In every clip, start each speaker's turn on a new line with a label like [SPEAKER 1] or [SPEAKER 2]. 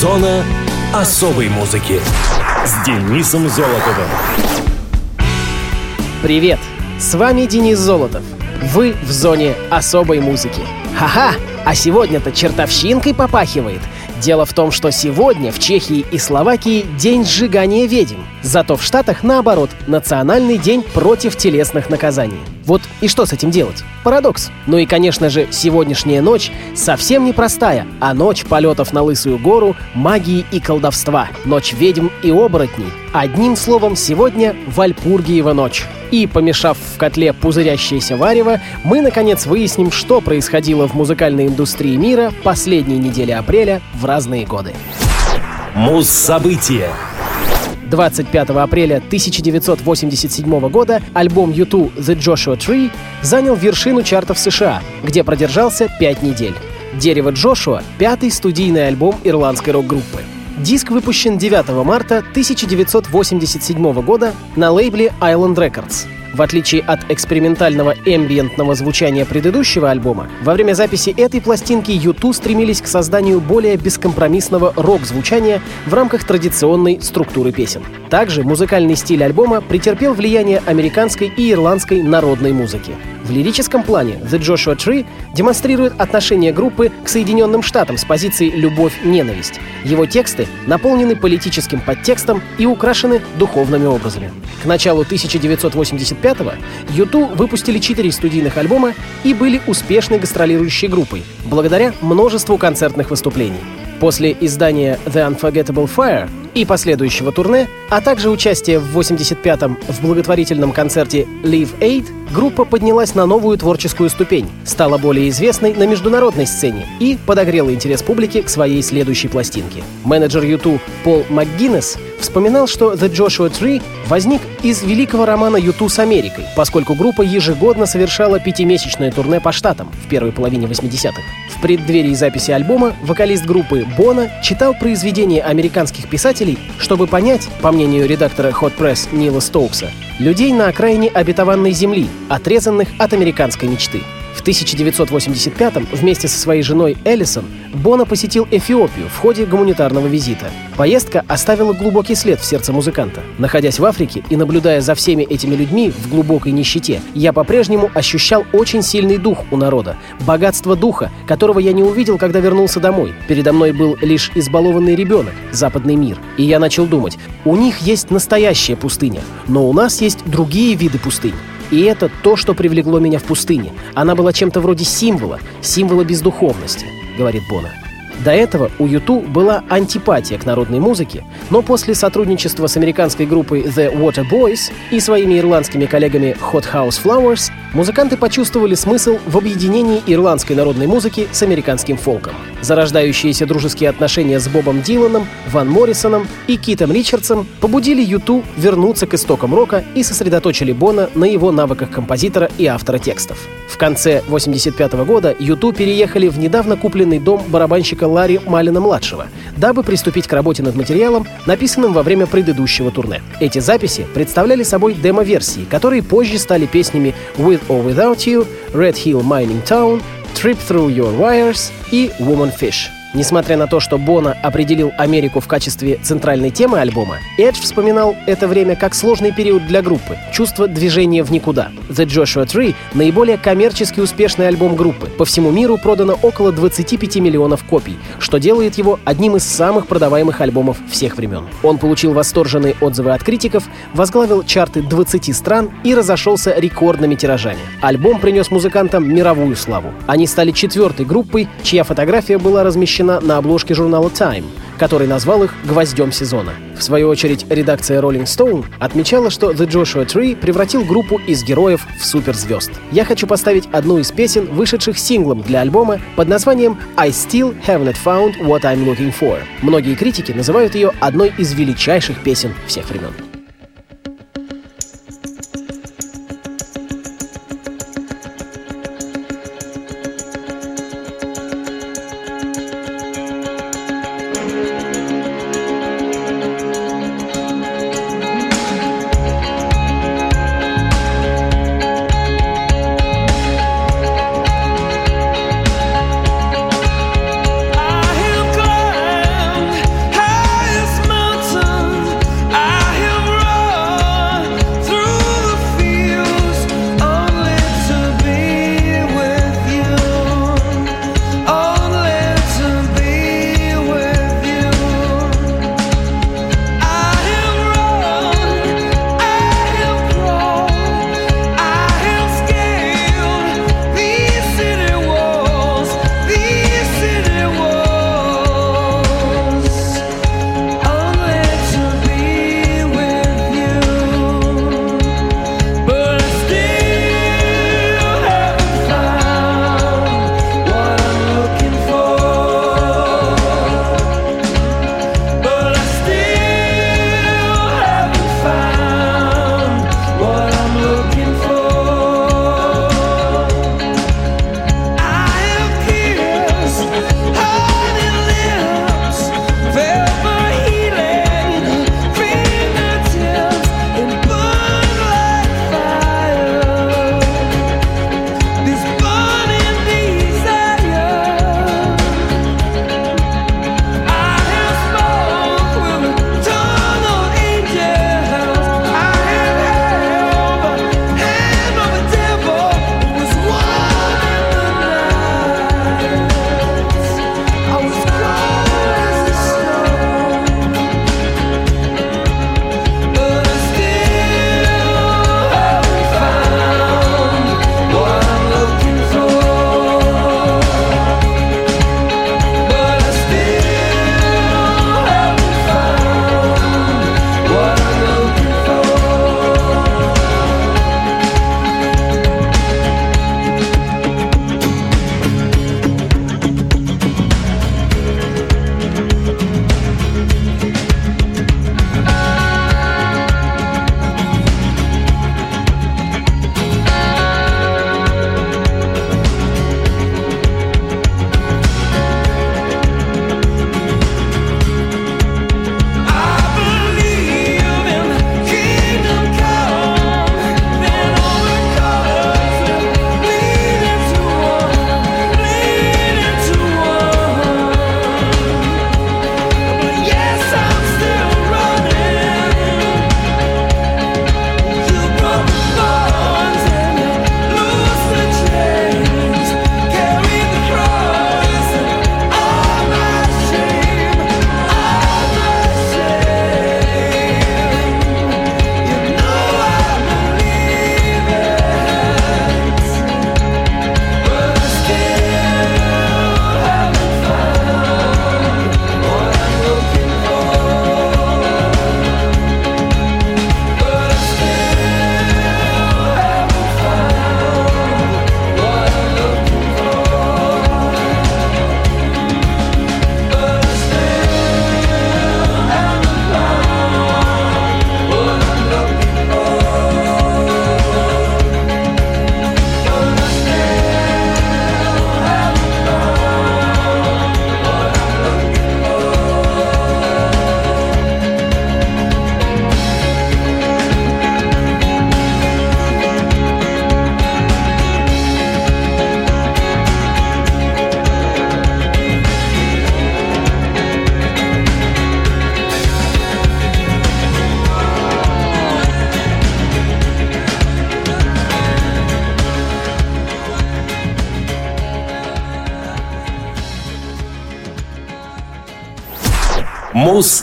[SPEAKER 1] Зона особой музыки с Денисом Золотовым.
[SPEAKER 2] Привет! С вами Денис Золотов. Вы в зоне особой музыки. Ха-ха! А сегодня-то чертовщинкой попахивает. Дело в том, что сегодня в Чехии и Словакии день сжигания ведьм. Зато в Штатах, наоборот, национальный день против телесных наказаний. Вот и что с этим делать? Парадокс. Ну и, конечно же, сегодняшняя ночь совсем непростая, а ночь полетов на Лысую гору, магии и колдовства, ночь ведьм и оборотней. Одним словом, сегодня Вальпургиева ночь. И, помешав в котле пузырящееся варево, мы, наконец, выясним, что происходило в музыкальной индустрии мира последние недели апреля в разные годы.
[SPEAKER 1] Муз-события
[SPEAKER 2] 25 апреля 1987 года альбом U2 The Joshua Tree занял вершину чартов США, где продержался 5 недель. «Дерево Джошуа» — пятый студийный альбом ирландской рок-группы. Диск выпущен 9 марта 1987 года на лейбле Island Records. В отличие от экспериментального эмбиентного звучания предыдущего альбома, во время записи этой пластинки U2 стремились к созданию более бескомпромиссного рок-звучания в рамках традиционной структуры песен. Также музыкальный стиль альбома претерпел влияние американской и ирландской народной музыки. В лирическом плане The Joshua Tree демонстрирует отношение группы к Соединенным Штатам с позиции «любовь-ненависть». Его тексты наполнены политическим подтекстом и украшены духовными образами. К началу 1985-го U2 выпустили четыре студийных альбома и были успешной гастролирующей группой, благодаря множеству концертных выступлений. После издания The Unforgettable Fire и последующего турне, а также участия в 85-м в благотворительном концерте Live Aid, группа поднялась на новую творческую ступень, стала более известной на международной сцене и подогрела интерес публики к своей следующей пластинке. Менеджер YouTube Пол МакГиннес вспоминал, что The Joshua Tree возник из великого романа YouTube с Америкой, поскольку группа ежегодно совершала пятимесячное турне по штатам в первой половине 80-х. В преддверии записи альбома вокалист группы Бона читал произведения американских писателей, чтобы понять, по мнению редактора Hot Press Нила Стоукса, людей на окраине обетованной земли, отрезанных от американской мечты. В 1985-м вместе со своей женой Эллисон Бона посетил Эфиопию в ходе гуманитарного визита. Поездка оставила глубокий след в сердце музыканта. Находясь в Африке и наблюдая за всеми этими людьми в глубокой нищете, я по-прежнему ощущал очень сильный дух у народа, богатство духа, которого я не увидел, когда вернулся домой. Передо мной был лишь избалованный ребенок, западный мир. И я начал думать, у них есть настоящая пустыня, но у нас есть другие виды пустынь. И это то, что привлекло меня в пустыне. Она была чем-то вроде символа, символа бездуховности, говорит Бона. До этого у Юту была антипатия к народной музыке, но после сотрудничества с американской группой The Water Boys и своими ирландскими коллегами Hot House Flowers музыканты почувствовали смысл в объединении ирландской народной музыки с американским фолком. Зарождающиеся дружеские отношения с Бобом Диланом, Ван Моррисоном и Китом Ричардсом побудили Юту вернуться к истокам рока и сосредоточили Бона на его навыках композитора и автора текстов. В конце 1985 года Юту переехали в недавно купленный дом барабанщика Ларри Малина-младшего, дабы приступить к работе над материалом, написанным во время предыдущего турне. Эти записи представляли собой демо-версии, которые позже стали песнями «With or Without You», «Red Hill Mining Town», «Trip Through Your Wires» и «Woman Fish». Несмотря на то, что Бона определил Америку в качестве центральной темы альбома, Эдж вспоминал это время как сложный период для группы, чувство движения в никуда. The Joshua Tree — наиболее коммерчески успешный альбом группы. По всему миру продано около 25 миллионов копий, что делает его одним из самых продаваемых альбомов всех времен. Он получил восторженные отзывы от критиков, возглавил чарты 20 стран и разошелся рекордными тиражами. Альбом принес музыкантам мировую славу. Они стали четвертой группой, чья фотография была размещена на обложке журнала Time, который назвал их «гвоздем сезона». В свою очередь, редакция Rolling Stone отмечала, что The Joshua Tree превратил группу из героев в суперзвезд. Я хочу поставить одну из песен, вышедших синглом для альбома под названием «I Still Haven't Found What I'm Looking For». Многие критики называют ее одной из величайших песен всех времен.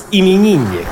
[SPEAKER 1] Мус-именинник.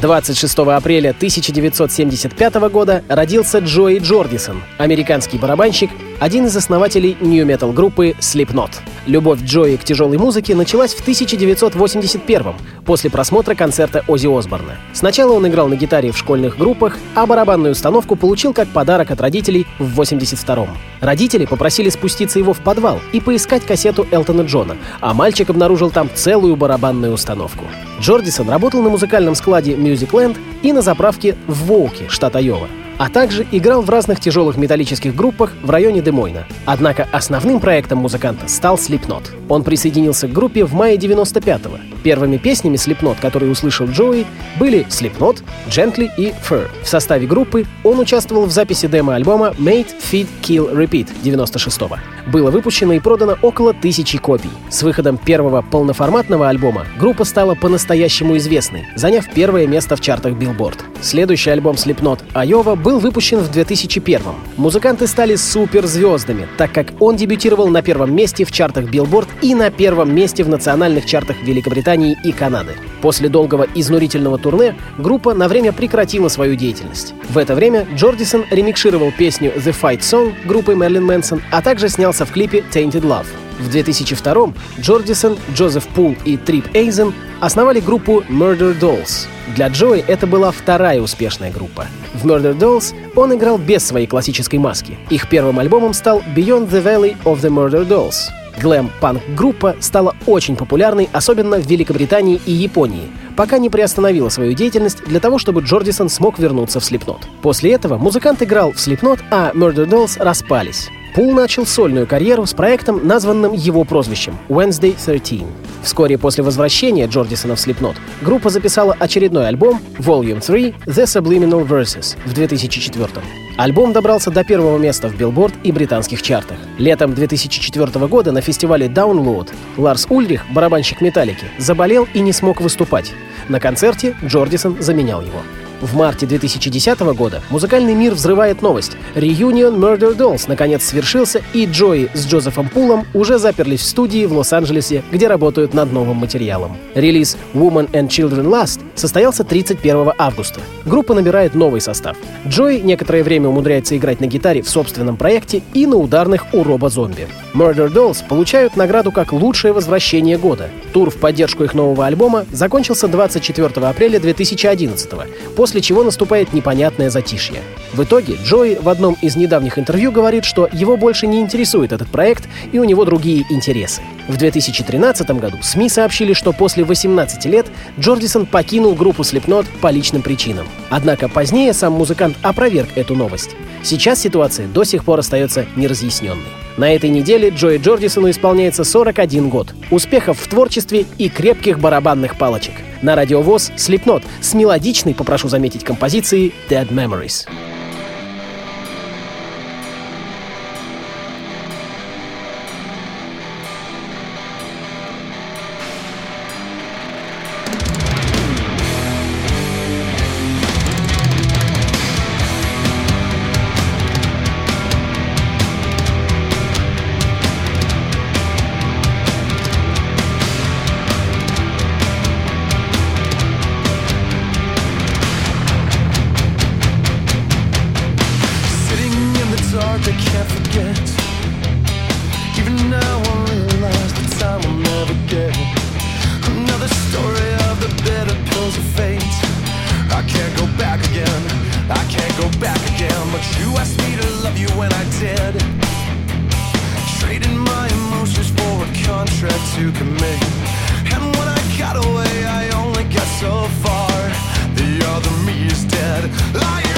[SPEAKER 2] 26 апреля 1975 года родился Джои Джордисон, американский барабанщик, один из основателей нью-метал группы Slipknot. Любовь Джои к тяжелой музыке началась в 1981 после просмотра концерта Оззи Осборна. Сначала он играл на гитаре в школьных группах, а барабанную установку получил как подарок от родителей в 82-м. Родители попросили спуститься его в подвал и поискать кассету Элтона Джона, а мальчик обнаружил там целую барабанную установку. Джордисон работал на музыкальном складе Music Land и на заправке в Воуке, штат Айова а также играл в разных тяжелых металлических группах в районе Демойна. Однако основным проектом музыканта стал Slipknot. Он присоединился к группе в мае 95-го. Первыми песнями Slipknot, которые услышал Джои, были Slipknot, Gently и Fur. В составе группы он участвовал в записи демо-альбома Made, Feed, Kill, Repeat 96-го. Было выпущено и продано около тысячи копий. С выходом первого полноформатного альбома группа стала по-настоящему известной, заняв первое место в чартах Billboard. Следующий альбом Slipknot Айова был выпущен в 2001 -м. Музыканты стали суперзвездами, так как он дебютировал на первом месте в чартах Billboard и на первом месте в национальных чартах Великобритании и Канады. После долгого изнурительного турне группа на время прекратила свою деятельность. В это время Джордисон ремикшировал песню «The Fight Song» группы Мерлин Мэнсон, а также снялся в клипе «Tainted Love». В 2002 Джордисон, Джозеф Пул и Трип Эйзен основали группу Murder Dolls. Для Джои это была вторая успешная группа. В Murder Dolls он играл без своей классической маски. Их первым альбомом стал Beyond the Valley of the Murder Dolls. Глэм-панк-группа стала очень популярной, особенно в Великобритании и Японии, пока не приостановила свою деятельность для того, чтобы Джордисон смог вернуться в Slipknot. После этого музыкант играл в Slipknot, а Murder Dolls распались. Пул начал сольную карьеру с проектом, названным его прозвищем Wednesday 13. Вскоре после возвращения Джордисона в Slipknot группа записала очередной альбом Volume 3 The Subliminal Verses в 2004 Альбом добрался до первого места в Billboard и британских чартах. Летом 2004 года на фестивале Download Ларс Ульрих, барабанщик «Металлики», заболел и не смог выступать. На концерте Джордисон заменял его. В марте 2010 года музыкальный мир взрывает новость. Reunion Murder Dolls наконец свершился, и Джои с Джозефом Пулом уже заперлись в студии в Лос-Анджелесе, где работают над новым материалом. Релиз Woman and Children Last состоялся 31 августа. Группа набирает новый состав. Джои некоторое время умудряется играть на гитаре в собственном проекте и на ударных у Роба Зомби. Murder Dolls получают награду как лучшее возвращение года. Тур в поддержку их нового альбома закончился 24 апреля 2011 после чего наступает непонятное затишье. В итоге Джои в одном из недавних интервью говорит, что его больше не интересует этот проект и у него другие интересы. В 2013 году СМИ сообщили, что после 18 лет Джордисон покинул группу Slipknot по личным причинам. Однако позднее сам музыкант опроверг эту новость. Сейчас ситуация до сих пор остается неразъясненной. На этой неделе Джои Джордисону исполняется 41 год. Успехов в творчестве и крепких барабанных палочек. На радиовоз Slipknot с мелодичной, попрошу заметить, композицией Dead Memories.
[SPEAKER 3] it's hard to forget. Even now I realize the time will never get. Another story of the bitter pills of fate. I can't go back again. I can't go back again. But you asked me to love you when I did. Trading my emotions for a contract to commit. And when I got away, I only got so far. The other me is dead. Liar.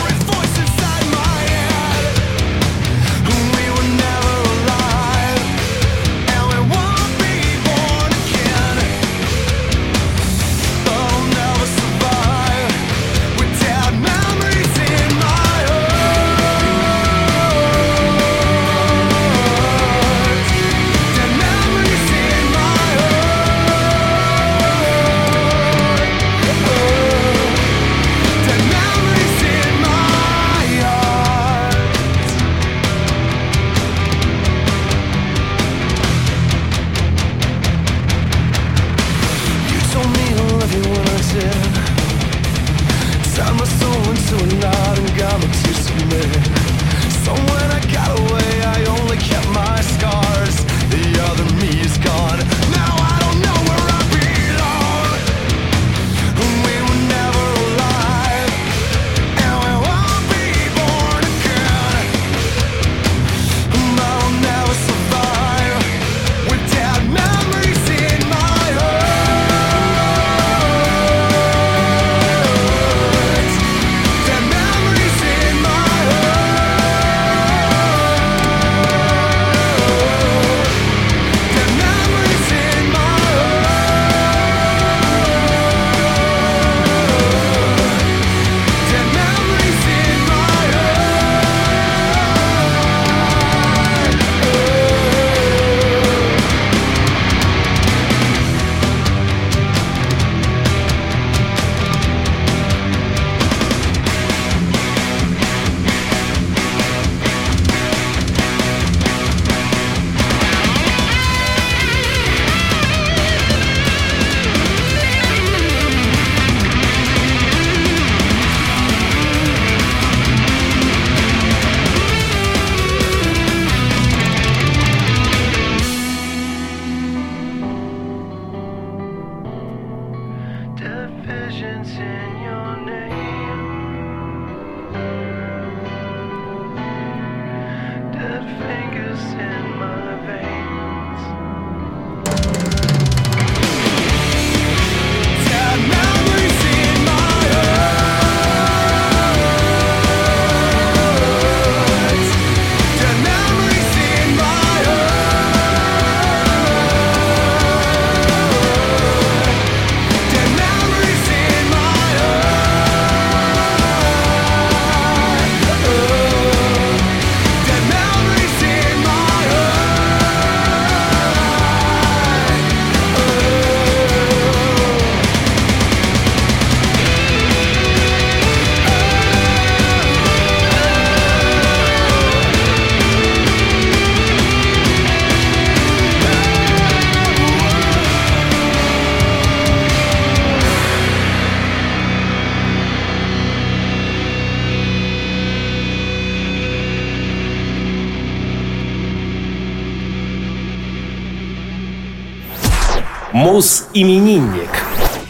[SPEAKER 1] Мус-именинник.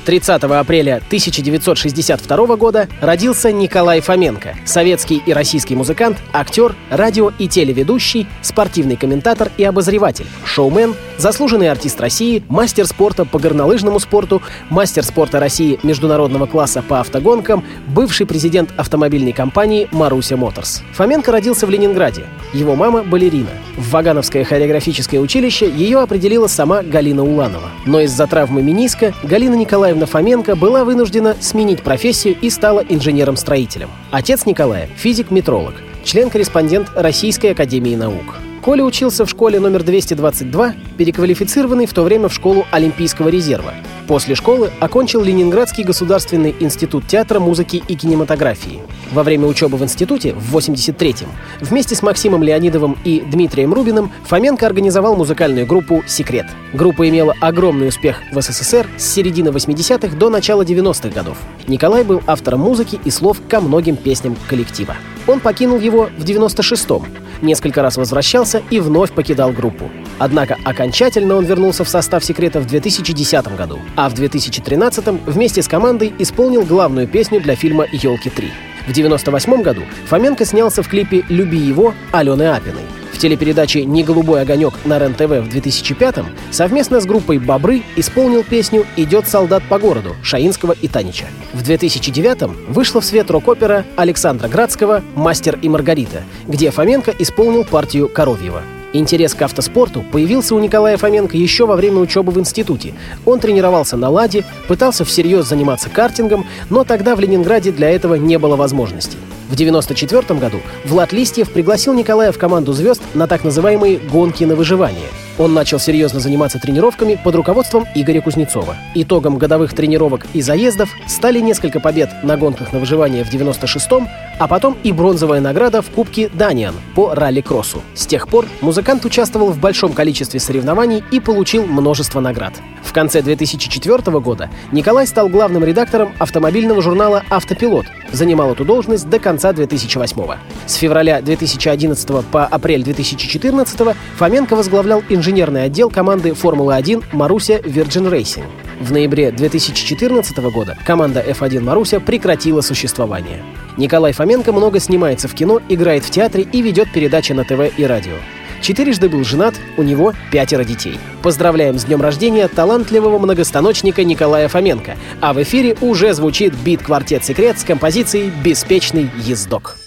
[SPEAKER 2] 30 апреля 1962 года родился Николай Фоменко, советский и российский музыкант, актер, радио и телеведущий, спортивный комментатор и обозреватель, шоумен, заслуженный артист России, мастер спорта по горнолыжному спорту, мастер спорта России международного класса по автогонкам, бывший президент автомобильной компании «Маруся Моторс». Фоменко родился в Ленинграде. Его мама — балерина. В Вагановское хореографическое училище ее определила сама Галина Уланова. Но из-за травмы миниска Галина Николаевна Николаевна Фоменко была вынуждена сменить профессию и стала инженером-строителем. Отец Николая — физик-метролог, член-корреспондент Российской академии наук. Коля учился в школе номер 222, переквалифицированный в то время в школу Олимпийского резерва. После школы окончил Ленинградский государственный институт театра, музыки и кинематографии. Во время учебы в институте в 83-м вместе с Максимом Леонидовым и Дмитрием Рубиным Фоменко организовал музыкальную группу «Секрет». Группа имела огромный успех в СССР с середины 80-х до начала 90-х годов. Николай был автором музыки и слов ко многим песням коллектива. Он покинул его в 96-м, несколько раз возвращался и вновь покидал группу. Однако окончательно он вернулся в состав «Секрета» в 2010 году, а в 2013 вместе с командой исполнил главную песню для фильма «Елки 3». В 1998 году Фоменко снялся в клипе «Люби его» Алены Апиной. В телепередаче «Не голубой огонек» на РЕН-ТВ в 2005-м совместно с группой «Бобры» исполнил песню «Идет солдат по городу» Шаинского и Танича. В 2009-м вышла в свет рок-опера Александра Градского «Мастер и Маргарита», где Фоменко исполнил партию Коровьева. Интерес к автоспорту появился у Николая Фоменко еще во время учебы в институте. Он тренировался на «Ладе», пытался всерьез заниматься картингом, но тогда в Ленинграде для этого не было возможностей. В 1994 году Влад Листьев пригласил Николая в команду звезд на так называемые «гонки на выживание». Он начал серьезно заниматься тренировками под руководством Игоря Кузнецова. Итогом годовых тренировок и заездов стали несколько побед на гонках на выживание в 96-м, а потом и бронзовая награда в Кубке Даниан по ралли-кроссу. С тех пор музыкант участвовал в большом количестве соревнований и получил множество наград. В конце 2004 года Николай стал главным редактором автомобильного журнала «Автопилот»,
[SPEAKER 4] занимал эту должность до конца 2008 -го. С февраля 2011 по апрель 2014 Фоменко возглавлял инженерный отдел команды Формулы-1 Маруся Virgin Racing. В ноябре 2014 года команда F1 Маруся прекратила существование. Николай Фоменко много снимается в кино, играет в театре и ведет передачи на ТВ и радио. Четырежды был женат, у него пятеро детей. Поздравляем с днем рождения талантливого многостаночника Николая Фоменко. А в эфире уже звучит бит-квартет «Секрет» с композицией «Беспечный ездок».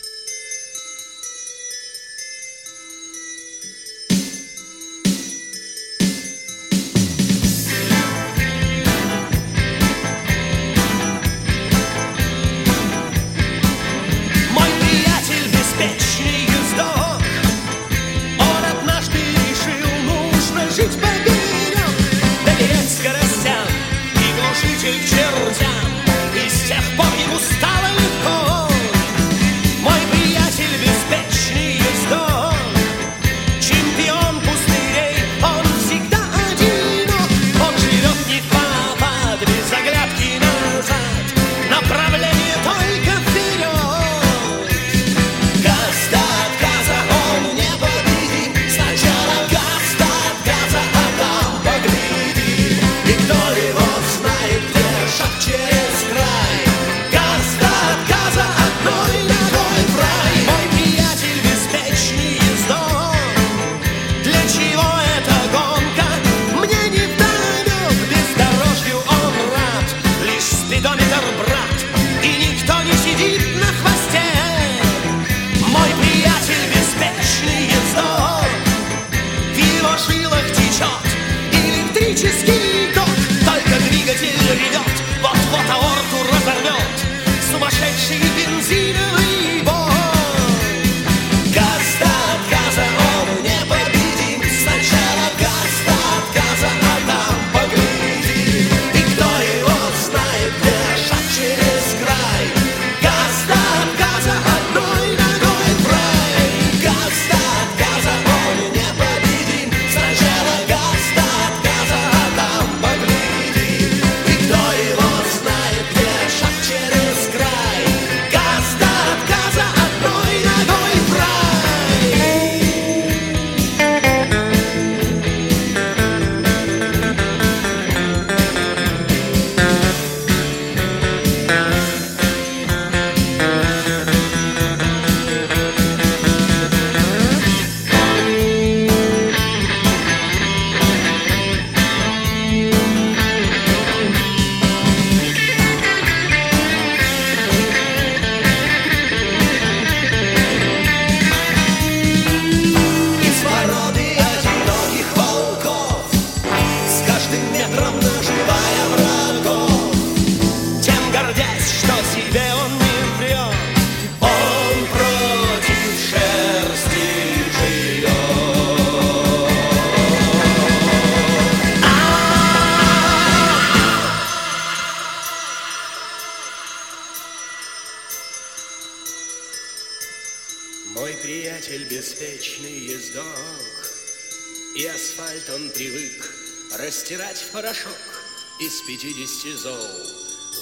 [SPEAKER 5] Из пятидесяти зол,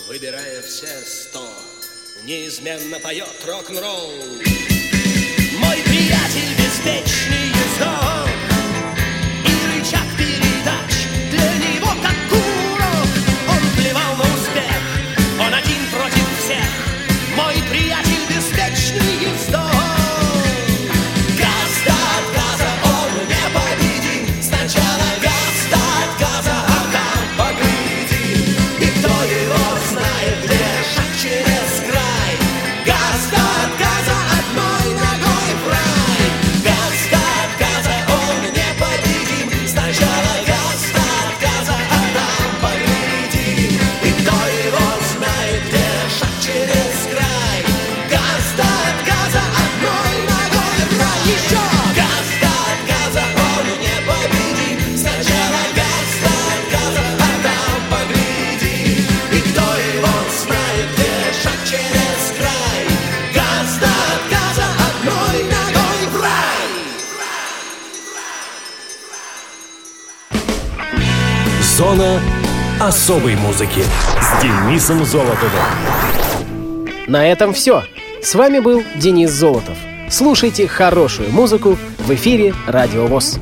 [SPEAKER 5] выбирая все сто, неизменно поет рок-н-ролл. Мой приятель беспечный ездок
[SPEAKER 2] особой музыки с Денисом Золотовым. На этом все. С вами был Денис Золотов. Слушайте хорошую музыку в эфире Радио ВОЗ.